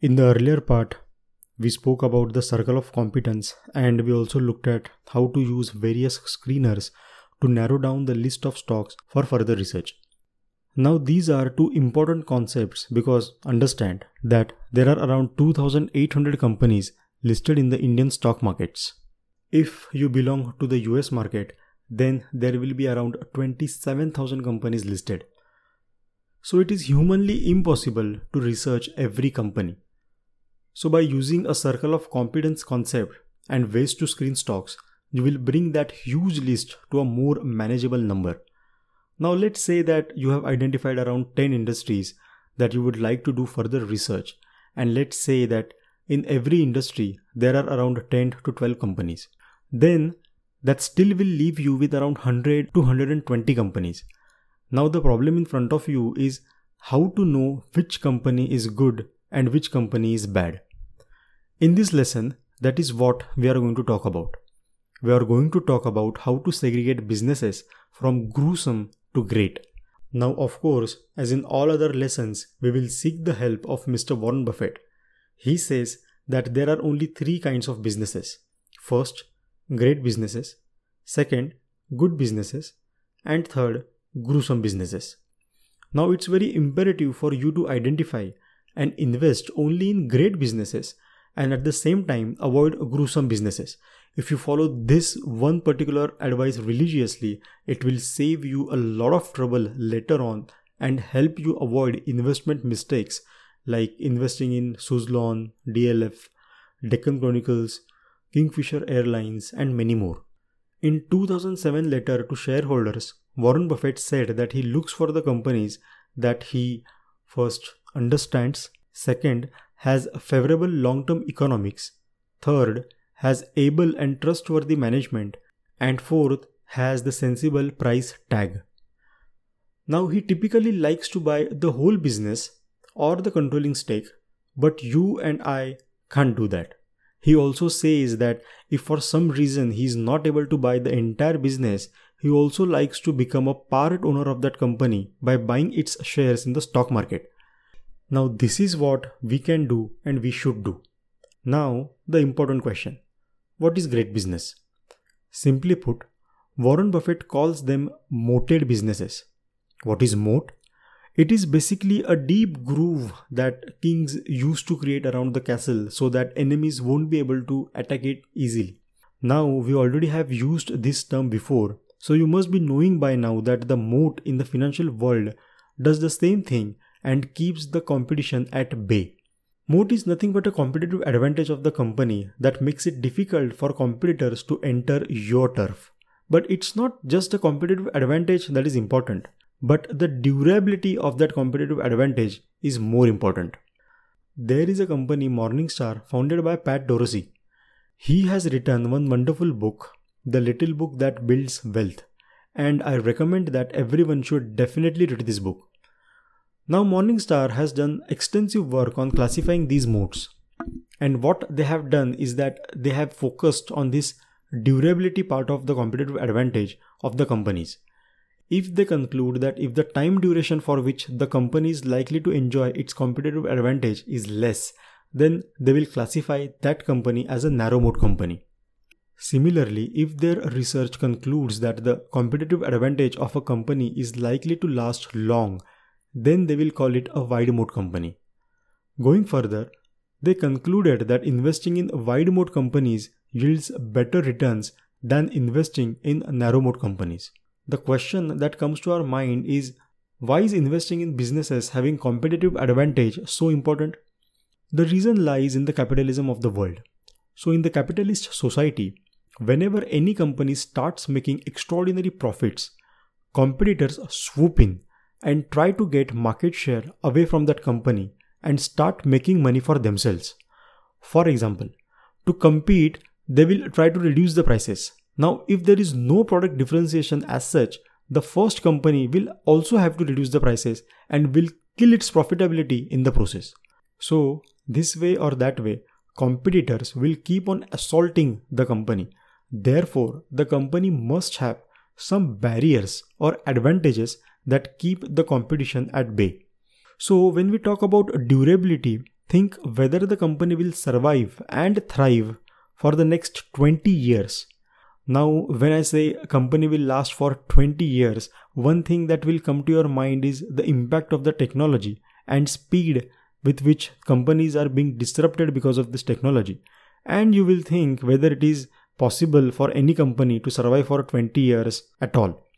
In the earlier part, we spoke about the circle of competence and we also looked at how to use various screeners to narrow down the list of stocks for further research. Now, these are two important concepts because understand that there are around 2800 companies listed in the Indian stock markets. If you belong to the US market, then there will be around 27,000 companies listed. So it is humanly impossible to research every company. So by using a circle of competence concept and ways to screen stocks, you will bring that huge list to a more manageable number. Now let's say that you have identified around 10 industries that you would like to do further research and let's say that in every industry there are around 10 to 12 companies. Then that still will leave you with around 100 to 120 companies. Now the problem in front of you is how to know which company is good and which company is bad. In this lesson, that is what we are going to talk about. We are going to talk about how to segregate businesses from gruesome to great. Now, of course, as in all other lessons, we will seek the help of Mr. Warren Buffett. He says that there are only three kinds of businesses. First, great businesses. Second, good businesses. And third, gruesome businesses. Now, it's very imperative for you to identify and invest only in great businesses and at the same time avoid gruesome businesses. If you follow this one particular advice religiously, it will save you a lot of trouble later on and help you avoid investment mistakes like investing in Suzlon, DLF, Deccan Chronicles, Kingfisher Airlines, and many more. In 2007 letter to shareholders, Warren Buffett said that he looks for the companies that he first understands, second has favorable long-term economics, third has able and trustworthy management, and fourth has the sensible price tag. Now he typically likes to buy the whole business or the controlling stake, but you and I can't do that. He also says that if for some reason he is not able to buy the entire business, he also likes to become a part owner of that company by buying its shares in the stock market. Now, this is what we can do and we should do. Now, the important question What is great business? Simply put, Warren Buffett calls them moated businesses. What is moat? It is basically a deep groove that kings used to create around the castle so that enemies won't be able to attack it easily. Now, we already have used this term before, so you must be knowing by now that the moat in the financial world does the same thing and keeps the competition at bay. Moat is nothing but a competitive advantage of the company that makes it difficult for competitors to enter your turf. But it's not just a competitive advantage that is important but the durability of that competitive advantage is more important. There is a company, Morningstar, founded by Pat Dorsey. He has written one wonderful book, The Little Book That Builds Wealth, and I recommend that everyone should definitely read this book. Now, Morningstar has done extensive work on classifying these moats. and what they have done is that they have focused on this durability part of the competitive advantage of the companies if they conclude that if the time duration for which the company is likely to enjoy its competitive advantage is less, then they will classify that company as a narrow moat company. Similarly, if their research concludes that the competitive advantage of a company is likely to last long, then they will call it a wide moat company. Going further, they concluded that investing in wide moat companies yields better returns than investing in narrow moat companies. The question that comes to our mind is why is investing in businesses having competitive advantage so important? The reason lies in the capitalism of the world. So, in the capitalist society, whenever any company starts making extraordinary profits, competitors swoop in and try to get market share away from that company and start making money for themselves. For example, to compete, they will try to reduce the prices now, if there is no product differentiation as such, the first company will also have to reduce the prices and will kill its profitability in the process. So, this way or that way, competitors will keep on assaulting the company. Therefore, the company must have some barriers or advantages that keep the competition at bay. So, when we talk about durability, think whether the company will survive and thrive for the next 20 years. Now, when I say a company will last for 20 years, one thing that will come to your mind is the impact of the technology and speed with which companies are being disrupted because of this technology. And you will think whether it is possible for any company to survive for 20 years at all.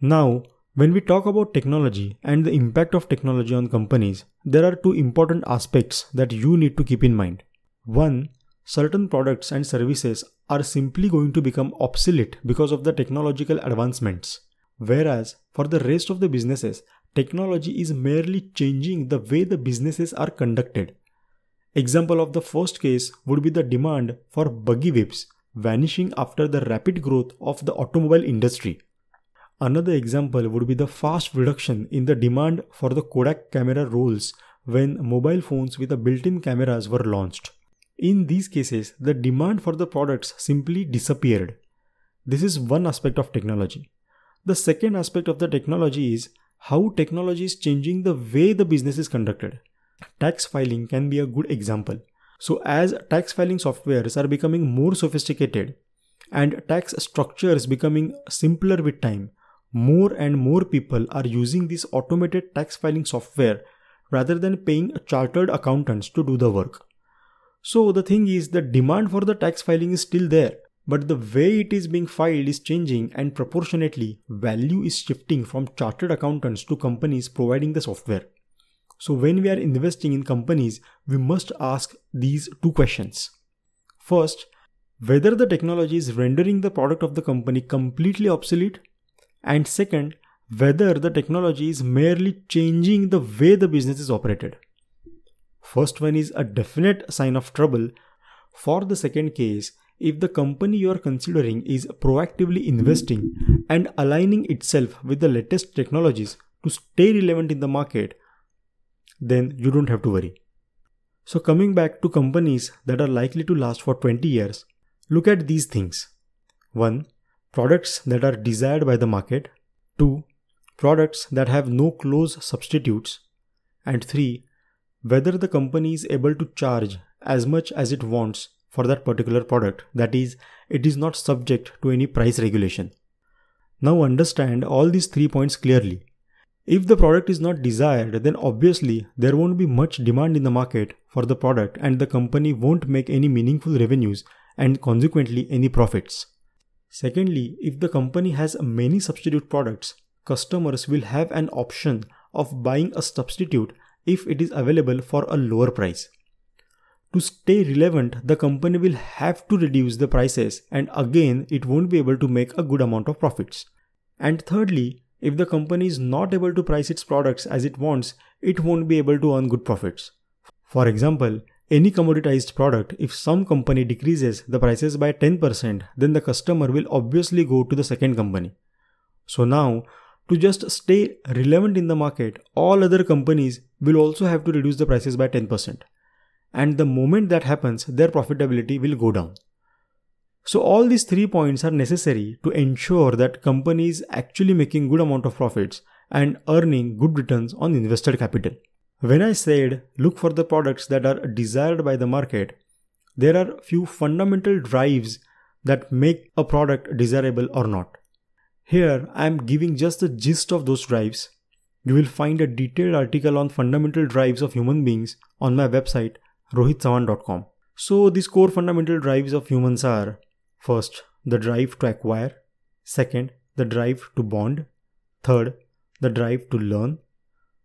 Now, when we talk about technology and the impact of technology on companies, there are two important aspects that you need to keep in mind. One, certain products and services are simply going to become obsolete because of the technological advancements. Whereas for the rest of the businesses, technology is merely changing the way the businesses are conducted. Example of the first case would be the demand for buggy whips vanishing after the rapid growth of the automobile industry. Another example would be the fast reduction in the demand for the Kodak camera rolls when mobile phones with a built-in cameras were launched. In these cases, the demand for the products simply disappeared. This is one aspect of technology. The second aspect of the technology is how technology is changing the way the business is conducted. Tax filing can be a good example. So, as tax filing softwares are becoming more sophisticated and tax structures becoming simpler with time, more and more people are using this automated tax filing software rather than paying chartered accountants to do the work. So the thing is the demand for the tax filing is still there, but the way it is being filed is changing and proportionately value is shifting from chartered accountants to companies providing the software. So when we are investing in companies, we must ask these two questions. First, whether the technology is rendering the product of the company completely obsolete and second, whether the technology is merely changing the way the business is operated. First one is a definite sign of trouble. For the second case, if the company you are considering is proactively investing and aligning itself with the latest technologies to stay relevant in the market, then you don't have to worry. So, coming back to companies that are likely to last for 20 years, look at these things. 1 products that are desired by the market, 2. products that have no close substitutes, and 3. whether the company is able to charge as much as it wants for that particular product, that is, it is not subject to any price regulation. Now understand all these three points clearly. If the product is not desired, then obviously there won't be much demand in the market for the product and the company won't make any meaningful revenues and consequently any profits. Secondly, if the company has many substitute products, customers will have an option of buying a substitute if it is available for a lower price. To stay relevant, the company will have to reduce the prices and again it won't be able to make a good amount of profits. And thirdly, if the company is not able to price its products as it wants, it won't be able to earn good profits. For example, any commoditized product, if some company decreases the prices by 10%, then the customer will obviously go to the second company. So now, to just stay relevant in the market, all other companies will also have to reduce the prices by 10%. And the moment that happens, their profitability will go down. So all these three points are necessary to ensure that companies actually making good amount of profits and earning good returns on invested capital. When I said look for the products that are desired by the market, there are few fundamental drives that make a product desirable or not. Here I am giving just the gist of those drives. You will find a detailed article on fundamental drives of human beings on my website rohitsawan.com. So these core fundamental drives of humans are first the drive to acquire, second the drive to bond, third the drive to learn,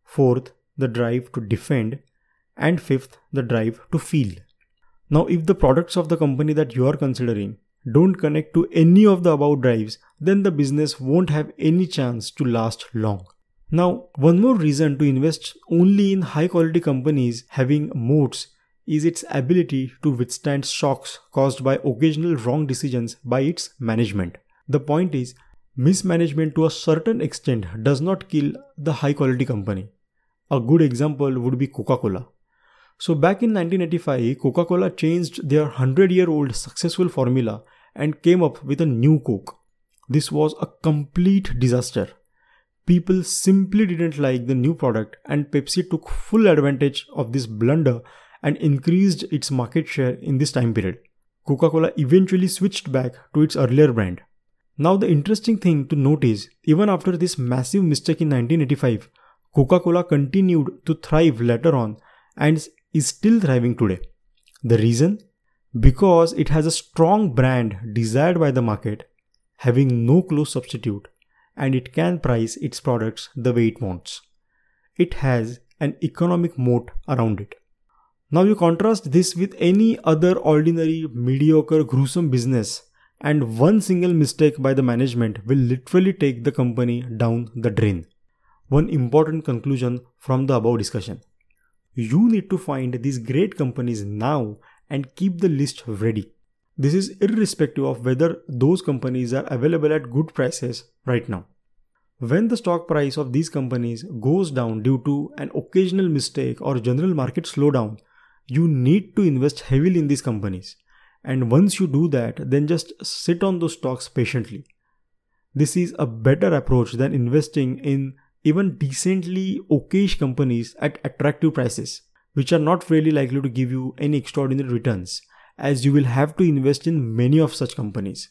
fourth the drive to defend, and fifth, the drive to feel. Now, if the products of the company that you are considering don't connect to any of the above drives, then the business won't have any chance to last long. Now, one more reason to invest only in high quality companies having moats is its ability to withstand shocks caused by occasional wrong decisions by its management. The point is, mismanagement to a certain extent does not kill the high quality company. A good example would be Coca Cola. So, back in 1985, Coca Cola changed their 100 year old successful formula and came up with a new Coke. This was a complete disaster. People simply didn't like the new product, and Pepsi took full advantage of this blunder and increased its market share in this time period. Coca Cola eventually switched back to its earlier brand. Now, the interesting thing to note is even after this massive mistake in 1985, Coca Cola continued to thrive later on and is still thriving today. The reason? Because it has a strong brand desired by the market, having no close substitute, and it can price its products the way it wants. It has an economic moat around it. Now you contrast this with any other ordinary, mediocre, gruesome business, and one single mistake by the management will literally take the company down the drain. One important conclusion from the above discussion. You need to find these great companies now and keep the list ready. This is irrespective of whether those companies are available at good prices right now. When the stock price of these companies goes down due to an occasional mistake or general market slowdown, you need to invest heavily in these companies. And once you do that, then just sit on those stocks patiently. This is a better approach than investing in even decently okayish companies at attractive prices, which are not really likely to give you any extraordinary returns, as you will have to invest in many of such companies.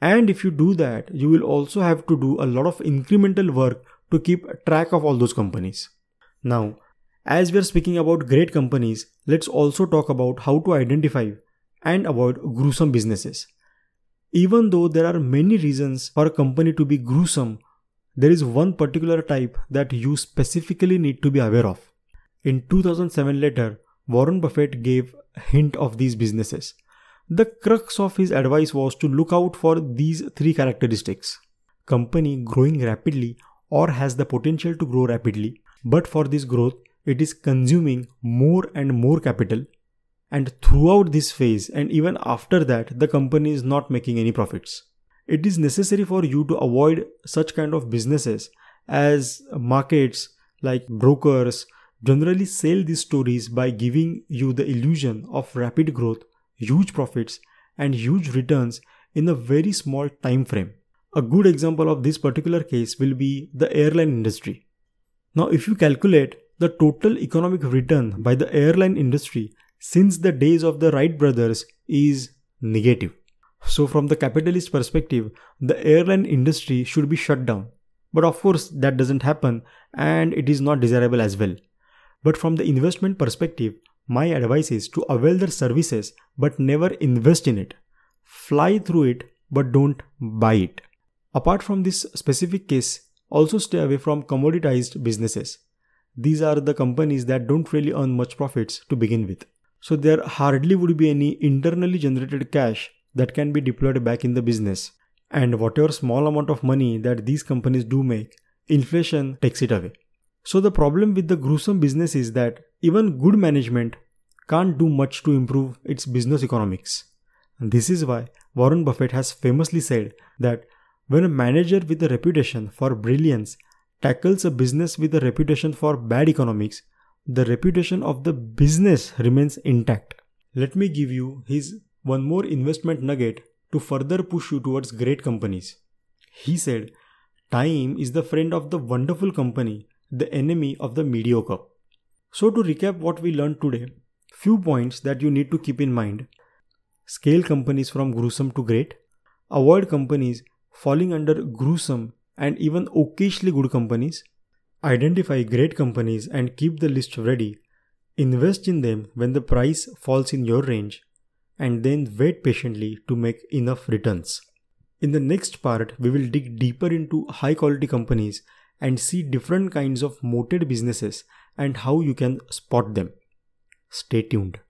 And if you do that, you will also have to do a lot of incremental work to keep track of all those companies. Now, as we are speaking about great companies, let's also talk about how to identify and avoid gruesome businesses. Even though there are many reasons for a company to be gruesome there is one particular type that you specifically need to be aware of. In 2007 letter, Warren Buffett gave a hint of these businesses. The crux of his advice was to look out for these three characteristics. Company growing rapidly or has the potential to grow rapidly, but for this growth, it is consuming more and more capital. And throughout this phase, and even after that, the company is not making any profits. It is necessary for you to avoid such kind of businesses as markets like brokers generally sell these stories by giving you the illusion of rapid growth huge profits and huge returns in a very small time frame. A good example of this particular case will be the airline industry. Now if you calculate the total economic return by the airline industry since the days of the wright brothers is negative so, from the capitalist perspective, the airline industry should be shut down. But of course, that doesn't happen and it is not desirable as well. But from the investment perspective, my advice is to avail their services but never invest in it. Fly through it but don't buy it. Apart from this specific case, also stay away from commoditized businesses. These are the companies that don't really earn much profits to begin with. So there hardly would be any internally generated cash that can be deployed back in the business. And whatever small amount of money that these companies do make, inflation takes it away. So the problem with the gruesome business is that even good management can't do much to improve its business economics. And this is why Warren Buffett has famously said that when a manager with a reputation for brilliance tackles a business with a reputation for bad economics, the reputation of the business remains intact. Let me give you his one more investment nugget to further push you towards great companies. He said, Time is the friend of the wonderful company, the enemy of the mediocre. So, to recap what we learned today, few points that you need to keep in mind scale companies from gruesome to great, avoid companies falling under gruesome and even occasionally good companies, identify great companies and keep the list ready, invest in them when the price falls in your range, and then wait patiently to make enough returns. In the next part, we will dig deeper into high quality companies and see different kinds of moated businesses and how you can spot them. Stay tuned.